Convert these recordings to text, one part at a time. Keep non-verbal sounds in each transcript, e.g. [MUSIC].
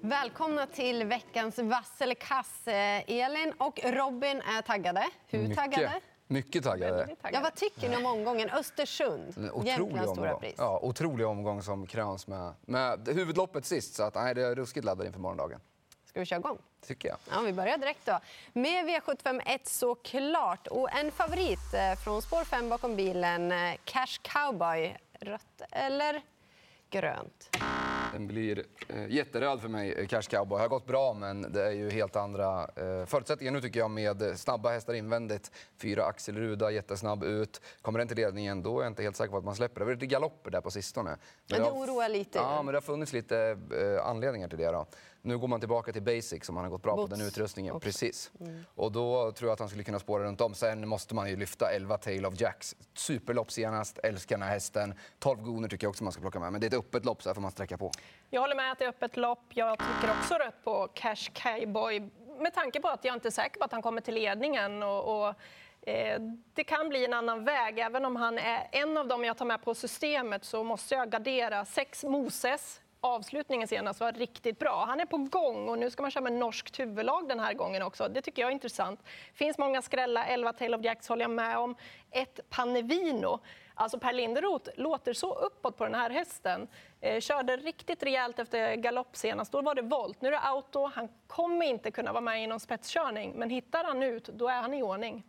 Välkomna till veckans vass eller kass. Eh, Elin och Robin är taggade. Hur Mycket. taggade? Mycket taggade. Ja, vad tycker ni om omgången? Östersund, Jämtlands stora pris. Ja, otrolig omgång som kröns med, med huvudloppet sist. Så att, nej, det är ruskigt laddad inför morgondagen. Ska vi köra igång? Tycker jag. Ja, vi börjar direkt då. Med V751 såklart. Och en favorit eh, från spår 5 bakom bilen, eh, Cash Cowboy. Rött eller grönt? Den blir eh, jätteröd för mig, eh, Cash Cowboy. Har gått bra, men det är ju helt andra eh, förutsättningar nu tycker jag med snabba hästar invändigt. Fyra Axel Ruda, jättesnabb ut. Kommer den till ledningen, då är jag inte helt säker på att man släpper. Det var lite galopper där på sistone. Men det har- oroar lite. Ja, men det har funnits lite eh, anledningar till det. Då. Nu går man tillbaka till basic som han har gått bra Boots på, den utrustningen. också. Precis. Och då tror jag att han skulle kunna spåra runt om. Sen måste man ju lyfta 11 Tail of Jacks. Superlopp senast, älskar den här hästen. 12 goner tycker jag också man ska plocka med. Men det är ett öppet lopp så här får man sträcka på. Jag håller med att det är öppet lopp. Jag trycker också rött på Cash Cowboy med tanke på att jag inte är säker på att han kommer till ledningen. Och, och, eh, det kan bli en annan väg. Även om han är en av dem jag tar med på systemet så måste jag gardera. Sex Moses. Avslutningen senast var riktigt bra. Han är på gång och nu ska man köra med norskt huvudlag den här gången också. Det tycker jag är intressant. finns många skrälla. 11 Tail of Jacks håller jag med om. Ett Panevino. Alltså Per Linderoth låter så uppåt på den här hästen. Eh, körde riktigt rejält efter galopp senast. Då var det volt. Nu är det auto. Han kommer inte kunna vara med i någon spetskörning. Men hittar han ut, då är han i ordning.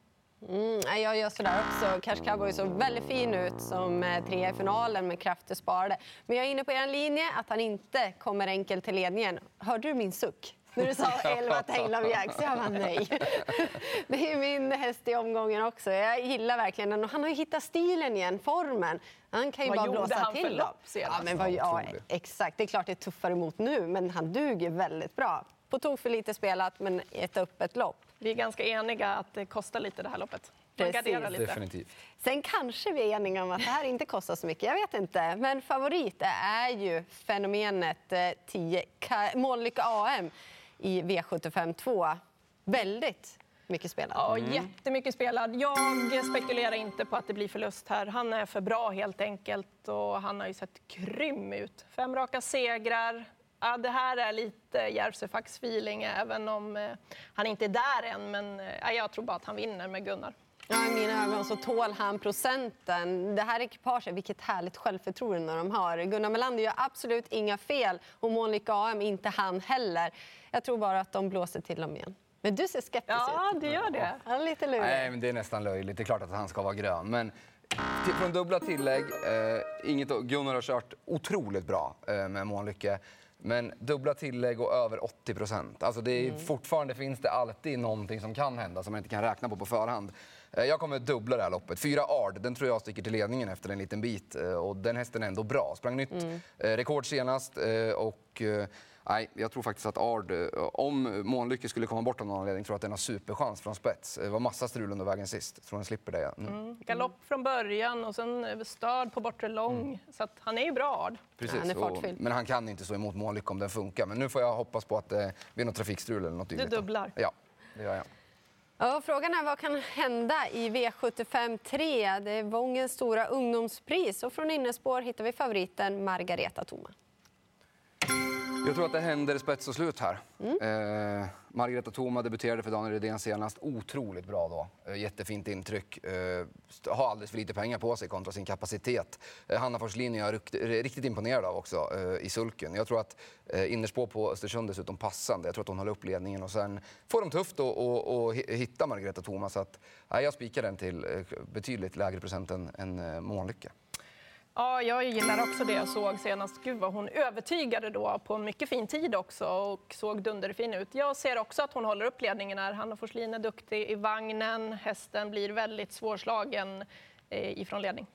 Mm, jag gör sådär också. Cash Cowboy såg väldigt fin ut som eh, trea i finalen med krafter sparade. Men jag är inne på er linje att han inte kommer enkelt till ledningen. Hörde du min suck? När du sa 11 Tail of Jacks. Jag var nej. [LAUGHS] Det är min häst i omgången också. Jag gillar verkligen den. Han har ju hittat stilen igen, formen. Han kan ju Vad bara gjorde blåsa han för till. lopp dem. senast? Ja, men vad, ja, Otroligt. exakt. Det är klart det är tuffare emot nu, men han duger väldigt bra. På tok för lite spelat, men ett öppet lopp. Vi är ganska eniga att det kostar lite det här loppet. Definitivt. Sen kanske vi är eniga om att det här inte kostar så mycket. Jag vet inte. Men favorit är ju fenomenet eh, 10 Ka- Månlycke AM i V75 2. Väldigt mycket spelat. Ja, jättemycket spelad. Jag spekulerar inte på att det blir förlust här. Han är för bra helt enkelt och han har ju sett grym ut. Fem raka segrar. Ja, det här är lite Järvsöfax-feeling även om eh, han inte är där än. Men eh, ja, jag tror bara att han vinner med Gunnar. Ja, I mina ögon så tål han procenten. Det här ekipaget, vilket härligt självförtroende de har. Gunnar Melander gör absolut inga fel och Månlycke AM inte han heller. Jag tror bara att de blåser till dem igen. Men du ser skeptisk Ja, ut. det gör det. Han är lite lurig. Nej, men det är nästan löjligt. Det är klart att han ska vara grön. Men till, från dubbla tillägg, eh, inget, Gunnar har kört otroligt bra eh, med Månlycke. Men dubbla tillägg och över 80 procent. Alltså det är, Fortfarande finns det alltid någonting som kan hända som man inte kan räkna på på förhand. Eh, jag kommer dubbla det här loppet. Fyra Ard, den tror jag sticker till ledningen efter en liten bit. Eh, och den hästen är ändå bra. Sprang nytt eh, rekord senast. Och, Nej, jag tror faktiskt att Ard, eh, om Månlycke skulle komma bort av någon anledning, tror jag att den har superchans från spets. Det var massa strul under vägen sist. Tror den slipper det. Mm. Galopp från början och sen eh, störd på bortre lång. Så att han är ju bra. Ard. Precis. Han är fartfylld. Och, men han kan inte stå emot Månlycke om den funkar. Men nu får jag hoppas på att det blir något trafikstrul eller något dylikt. då. dubblar. Ja, det gör jag. Ja, frågan är vad kan hända i V75 3? Det är Vångens stora ungdomspris. Och från innespår hittar vi favoriten Margareta Thoma. Jag tror att det händer spets och slut här. Eh, Margareta Thoma debuterade för Daniel Redén senast. Otroligt bra då. Eh, jättefint intryck. Eh, har alldeles för lite pengar på sig kontra sin kapacitet. Eh, Hanna Forslin är jag rukt- riktigt imponerad av också eh, i sulken. Jag tror att eh, innerspår på Östersund dessutom passande. Jag tror att hon håller upp ledningen och sen får de tufft att hitta Margareta Thoma. Så att, nej, jag spikar den till eh, betydligt lägre procent än, än eh, Månlycke. Ja, jag gillar också det jag såg senast. Gud vad hon övertygade då på en mycket fin tid också och såg dunderfin ut. Jag ser också att hon håller upp ledningen här. Hanna Forslin är duktig i vagnen. Hästen blir väldigt svårslagen eh, ifrån ledning.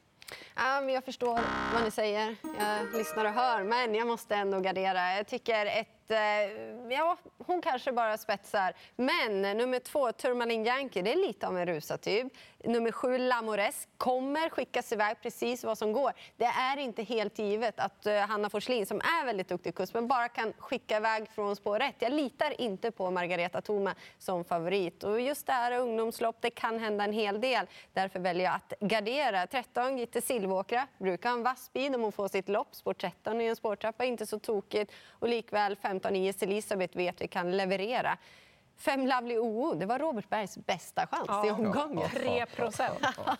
Ja, men jag förstår vad ni säger. Jag lyssnar och hör, men jag måste ändå gardera. Jag tycker ett... Eh, ja, hon kanske bara spetsar. Men nummer två, Turmalin Yankee, det är lite av en rusartyp. Nummer sju, Lamores, kommer skickas iväg precis vad som går. Det är inte helt givet att eh, Hanna Forslin, som är väldigt duktig kusk, men bara kan skicka iväg från spår rätt. Jag litar inte på Margareta Thome som favorit. Och just det här ungdomslopp, det kan hända en hel del. Därför väljer jag att gardera. 13, Gitte Silvåkra, brukar ha en vass speed om hon får sitt lopp. Spår 13 i en spårtrappa, inte så tokigt. Och likväl 15, IS Elisabeth vet vi kan leverera. Fem Lovely OO, det var Robert Bergs bästa chans ja. i omgången. 3 procent. Ja,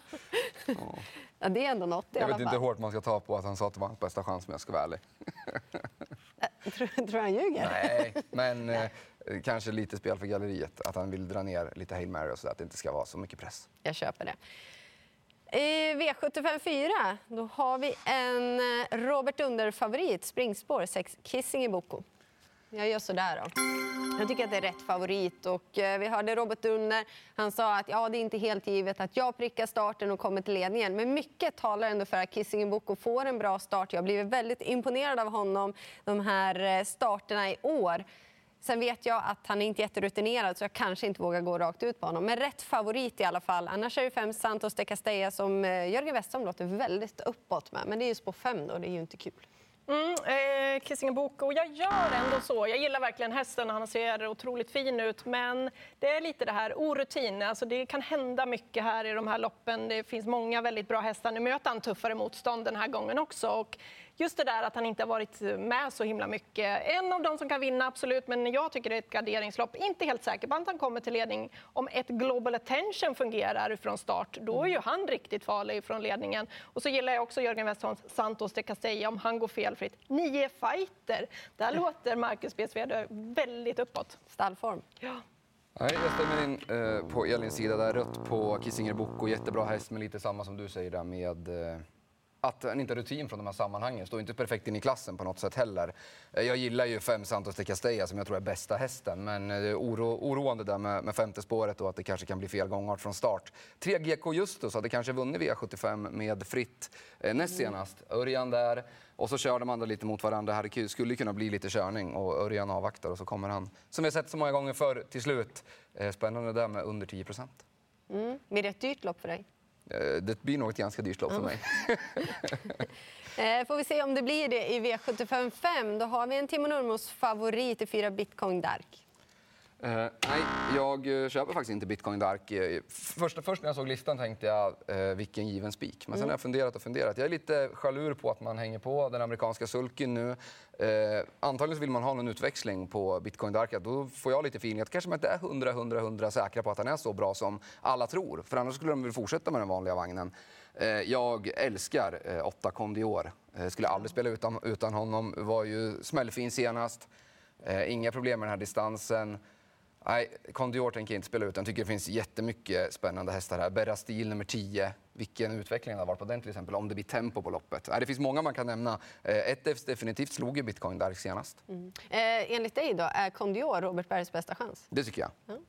ja, det är ändå något i Jag vet inte hur hårt man ska ta på att han sa att det var hans bästa chans, men jag ska vara ärlig. tror, tror han ljuger? Nej, men [LAUGHS] eh, kanske lite spel för galleriet. Att han vill dra ner lite Hail Mary och så, att det inte ska vara så mycket press. Jag köper det. I V75 4 då har vi en eh, Robert Under-favorit, springspår 6, Kissing i Boko. Jag gör sådär då. Jag tycker att det är rätt favorit. Och eh, vi hörde Robert Dunner. Han sa att ja, det är inte helt givet att jag prickar starten och kommer till ledningen. Men mycket talar ändå för att Kissinger Boko får en bra start. Jag har blivit väldigt imponerad av honom de här eh, starterna i år. Sen vet jag att han är inte jätterutinerad så jag kanske inte vågar gå rakt ut på honom. Men rätt favorit i alla fall. Annars är det fem Santos de Castella som eh, Jörgen Westholm låter väldigt uppåt med. Men det är ju spår fem då, det är ju inte kul. Mm, eh, Kissing och jag gör ändå så. Jag gillar verkligen hästen han ser otroligt fin ut. Men det är lite det här orutin. Alltså det kan hända mycket här i de här loppen. Det finns många väldigt bra hästar. Nu möter han tuffare motstånd den här gången också. Och just det där att han inte har varit med så himla mycket. En av dem som kan vinna, absolut, men jag tycker det är ett garderingslopp. Inte helt säker på att han kommer till ledning. Om ett Global Attention fungerar från start, då är ju han riktigt farlig från ledningen. Och så gillar jag också Jörgen Westholms Santos de Castella om han går felfritt. Nio fighter! Där mm. låter Marcus B. Svede väldigt uppåt. Stallform. Ja. Nej, jag stämmer in eh, på Elins sida där. Rött på Kissinger Boko, jättebra häst, men lite samma som du säger där med eh att han inte har rutin från de här sammanhangen. Står inte perfekt in i klassen på något sätt heller. Eh, jag gillar ju fem Santos de Castella som jag tror är bästa hästen. Men det är oro, oroande där med, med femte spåret och att det kanske kan bli fel gångart från start. Tre GK Justus hade kanske vunnit V75 med fritt eh, näst senast. Örjan där. Och så kör de andra lite mot varandra. Det skulle kunna bli lite körning och Örjan avvaktar och så kommer han, som vi har sett så många gånger förr, till slut. Eh, spännande där med under 10 procent. Mm. Blir det ett dyrt lopp för dig? Eh, det blir nog ett ganska dyrt lopp för mig. [LAUGHS] Eh, får vi se om det blir det i V75 5. Då har vi en Timo Nurmos favorit i fyra Bitcoin Dark. Uh, nej, jag uh, köper faktiskt inte Bitcoin Dark. Uh, först, först när jag såg listan tänkte jag uh, vilken given spik. Men sen mm. har jag funderat och funderat. Jag är lite jalur på att man hänger på den amerikanska sulken nu. antagligen vill man ha någon utväxling på Bitcoin Dark. Då får jag lite feeling att kanske man inte är 100, 100, 100 säkra på att han är så bra som alla tror. För annars skulle de väl fortsätta med den vanliga vagnen. jag älskar eh, 8 Condior. Uh, skulle aldrig spela utan, utan honom. Var ju smällfin senast. inga problem med den här distansen. Nej, Condior tänker jag inte spela ut. Jag tycker det finns jättemycket spännande hästar här. Berra Stil nummer 10. Vilken utveckling det har varit på den till exempel, om det blir tempo på loppet. Nej, det finns många man kan nämna. Eh, ett definitivt slog ju Bitcoin Dark senast. Mm. Eh, enligt dig då, är Condior Robert Bergs bästa chans? Det tycker jag. Mm.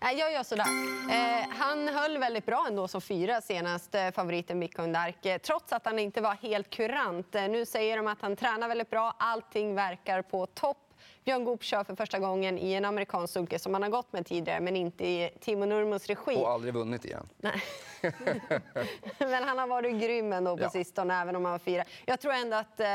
Jag gör sådär. Eh, han höll väldigt bra ändå som fyra senast, eh, favoriten Bitcoin Dark. Eh, trots att han inte var helt kurant. Nu säger de att han tränar väldigt bra. Allting verkar på topp. Björn Goop kör för första gången i en amerikansk sulke som han har gått med tidigare, men inte i Timo Nurmos regi. Och aldrig vunnit igen. Nej. [LAUGHS] men han har varit grym ändå på ja. sistone, även om han var fyra. Jag tror ändå att eh,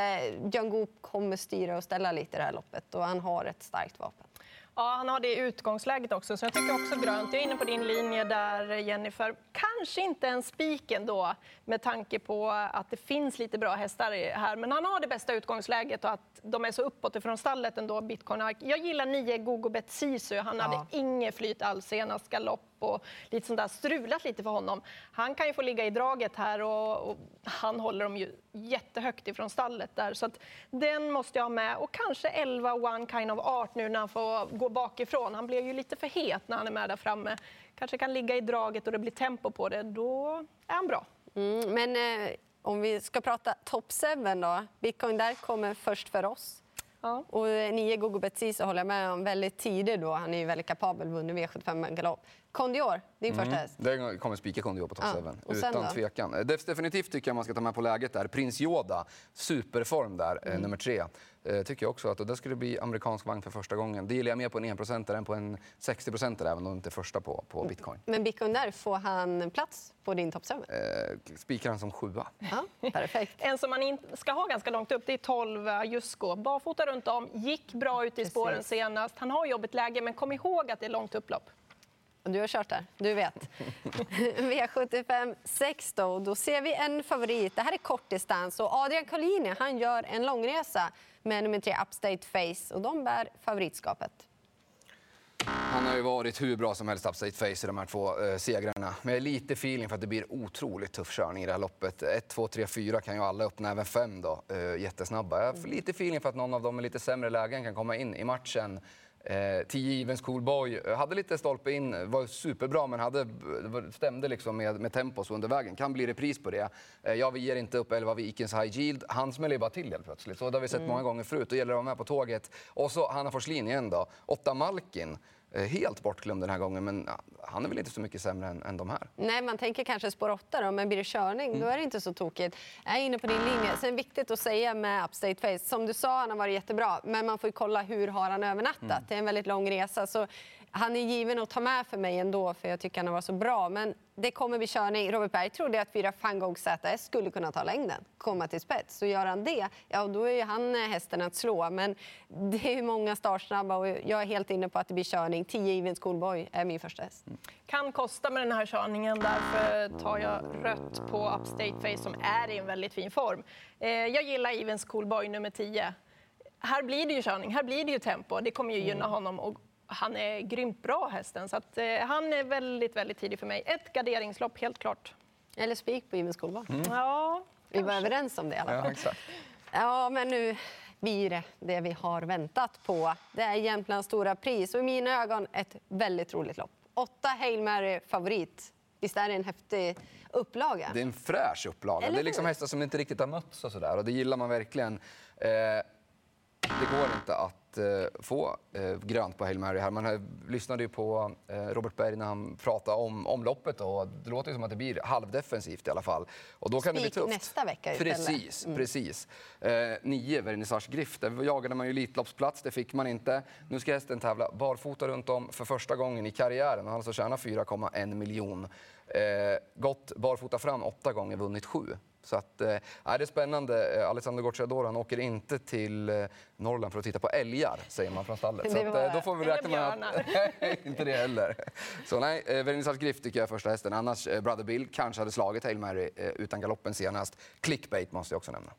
Björn Goop kommer styra och ställa lite i det här loppet och han har ett starkt vapen. Ja, han har det utgångsläget också, så jag tycker också grönt. Jag är inne på din linje där, Jennifer. Kanske inte en spiken då, med tanke på att det finns lite bra hästar här. Men han har det bästa utgångsläget och att de är så uppåt ifrån stallet ändå, Bitcoin. Jag gillar nio Gogobet Sisu. Han ja. hade inget flyt alls senast galopp och lite sånt där strulat lite för honom. Han kan ju få ligga i draget här och, och han håller dem ju jättehögt ifrån stallet där. Så att den måste jag ha med och kanske 11 One Kind of Art nu när han får gå bakifrån. Han blir ju lite för het när han är med där framme. Kanske kan ligga i draget och det blir tempo på det. Då är han bra. Mm, men eh, om vi ska prata top 7 då. Bitcoin där kommer först för oss. Ja. Och nio Gogo Betsisa håller jag med om väldigt tidigt då. Han är ju väldigt kapabel, vunnit V75 galopp. Kondior, din första häst. Det kommer spika Kondior på top Ja, 7. och sen Utan då? tvekan. Def- Definitivt tycker jag man ska ta med på läget där. Prins Yoda, superform där, Mm. eh, nummer tre. Eh, tycker jag också att och det skulle bli amerikansk vagn för första gången. Det gillar jag mer på en 1% än på en 60% även om det inte är första på, Mm. på bitcoin. Men Bitcoin där, får han plats på din top 7? Eh, spikar han som sjua. Ja, perfekt. [LAUGHS] En som man ska ha ganska långt upp det är 12 Jusko. Barfota runt om, gick bra ut i spåren Precis. senast. Han har jobbigt läge, men kom ihåg att det är långt upplopp. Du har kört där, du vet. [LAUGHS] V75 6 då, då ser vi en favorit. Det här är kortdistans och Adrian Collini han gör en långresa med nummer tre Upstate Face och de bär favoritskapet. Han har ju varit hur bra som helst upstate face i de här två eh, segrarna. Men jag har lite feeling för att det blir otroligt tuff körning i det här loppet. 1, 2, 3, 4 kan ju alla öppna, även 5 då. Eh, jättesnabba. Jag har lite feeling för att någon av dem med lite sämre lägen kan komma in i matchen. Eh, 10 Evens Coolboy eh, hade lite stolpe in, var superbra men hade, stämde liksom med, med tempos under vägen. Kan bli repris på det. Eh, jag ger inte upp 11 Vikens High Yield. Han smäller bara till helt plötsligt. Så det har vi sett många gånger förut. Då gäller det att vara med på tåget. Och så Hanna Forslin igen då. 8 Malkin. Eh, Helt bortglömd den här gången, men han är väl inte så mycket sämre än, än de här. Nej, man tänker kanske spår 8 då, men blir det körning då är det inte så tokigt. Jag är inne på din linje. Sen viktigt att säga med Upstate Face, som du sa, han har varit jättebra, men man får kolla hur har han övernattat. Det är en väldigt lång resa, så han är given att ta med för mig ändå, för jag tycker han varit så bra. Men det kommer bli körning. Robert Berg trodde att fyra Fangog ZS skulle kunna ta längden, komma till spets. Så gör han det, ja då är han eh, hästen att slå. Men det är många startsnabba och jag är helt inne på att det blir körning. 10 Even Schoolboy är min första häst. Kan kosta med den här körningen, därför tar jag rött på Upstate Face som är i en väldigt fin form. Eh, jag gillar Evens Coolboy nummer 10. Här blir det ju körning, här blir det ju tempo. Det kommer ju gynna honom. Han är grymt bra hästen, så att, eh, han är väldigt, väldigt tidig för mig. Ett garderingslopp, helt klart. Eller spik på Even Schoolboy. Ja, Vi var överens om det i alla fall. Ja, exakt. Ja, men nu blir det det vi har väntat på. Det är Jämtlands stora pris och i mina ögon ett väldigt roligt lopp. Åtta Hail Mary favorit. Visst är det en häftig upplaga? Det är en fräsch upplaga. Eller Det är liksom hästar som inte riktigt har mötts och sådär. Och det gillar man verkligen. Eh, det går inte att eh, få eh, grönt på Hail Mary här. Man har, lyssnade ju på eh, Robert Berg när han pratade om, om loppet och det låter ju som att det blir halvdefensivt i alla fall. Och då kan det bli Spik tufft. nästa vecka istället. Precis, precis. Eh, nio Vernissage Griff, där jagade man ju Elitloppsplats, det fick man inte. Nu ska hästen tävla barfota runt om för första gången i karriären. Han har alltså tjänat 4,1 miljon. Eh, gått barfota fram åtta gånger, vunnit sju. Så att, eh, det är spännande. Eh, Alessandro Gocciadoro han åker inte till eh, Norrland för att titta på älgar, säger man från stallet. Så att, eh, då får vi räkna med att... [LAUGHS] Inte det heller. Så nej, eh, Vernissage Griff tycker jag är första hästen. Annars eh, Brother Bill kanske hade slagit Hail Mary eh, utan galoppen senast. Clickbait måste jag också nämna.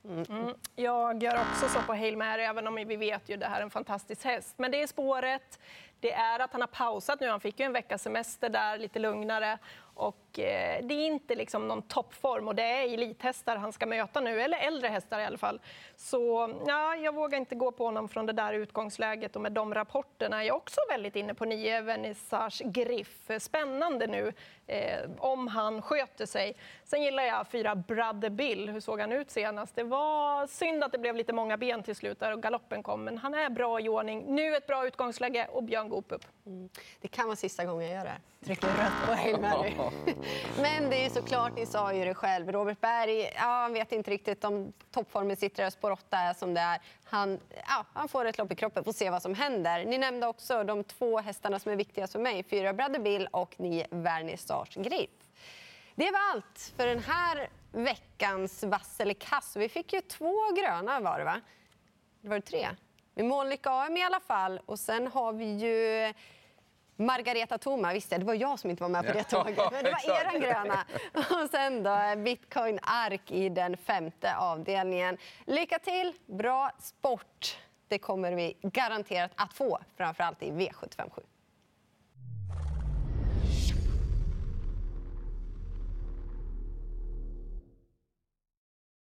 Jag gör också så på Hail Mary, även om vi vet ju det här är en fantastisk häst. Men det är spåret, det är att han har pausat nu. Han fick ju en veckas semester där, lite lugnare. Och eh, det är inte liksom någon toppform och det är elithästar han ska möta nu, eller äldre hästar i alla fall. Så ja, jag vågar inte gå på honom från det där utgångsläget och med de rapporterna. är Jag också väldigt inne på nio Vernissage Griff. Spännande nu eh, om han sköter sig. Sen gillar jag fyra Brother Bill. Hur såg han ut senast? Det var synd att det blev lite många ben till slut där och galoppen kom, men han är bra i ordning. Nu ett bra utgångsläge och Björn Goop upp. Det kan vara sista gången jag gör det här. Trycker rött på Hail Mary. Men det är såklart, ni sa ju det själv, Robert Berg, ja, han vet inte riktigt om toppformen sitter där, spår 8 är som det är. Han, ja, han får ett lopp i kroppen, får se vad som händer. Ni nämnde också de två hästarna som är viktigast för mig, fyra Brother Bill och nio Vernissage Griff. Det var allt för den här veckans vass eller kass. Vi fick ju två gröna var det va? Det var det tre? Med Månlycke AM i alla fall. Och sen har vi ju Margareta Thoma, visst ja, det var jag som inte var med på det tåget. Men det var [LAUGHS] eran gröna. Och sen då Bitcoin Ark i den femte avdelningen. Lycka till, bra sport. Det kommer vi garanterat att få, framförallt i V757.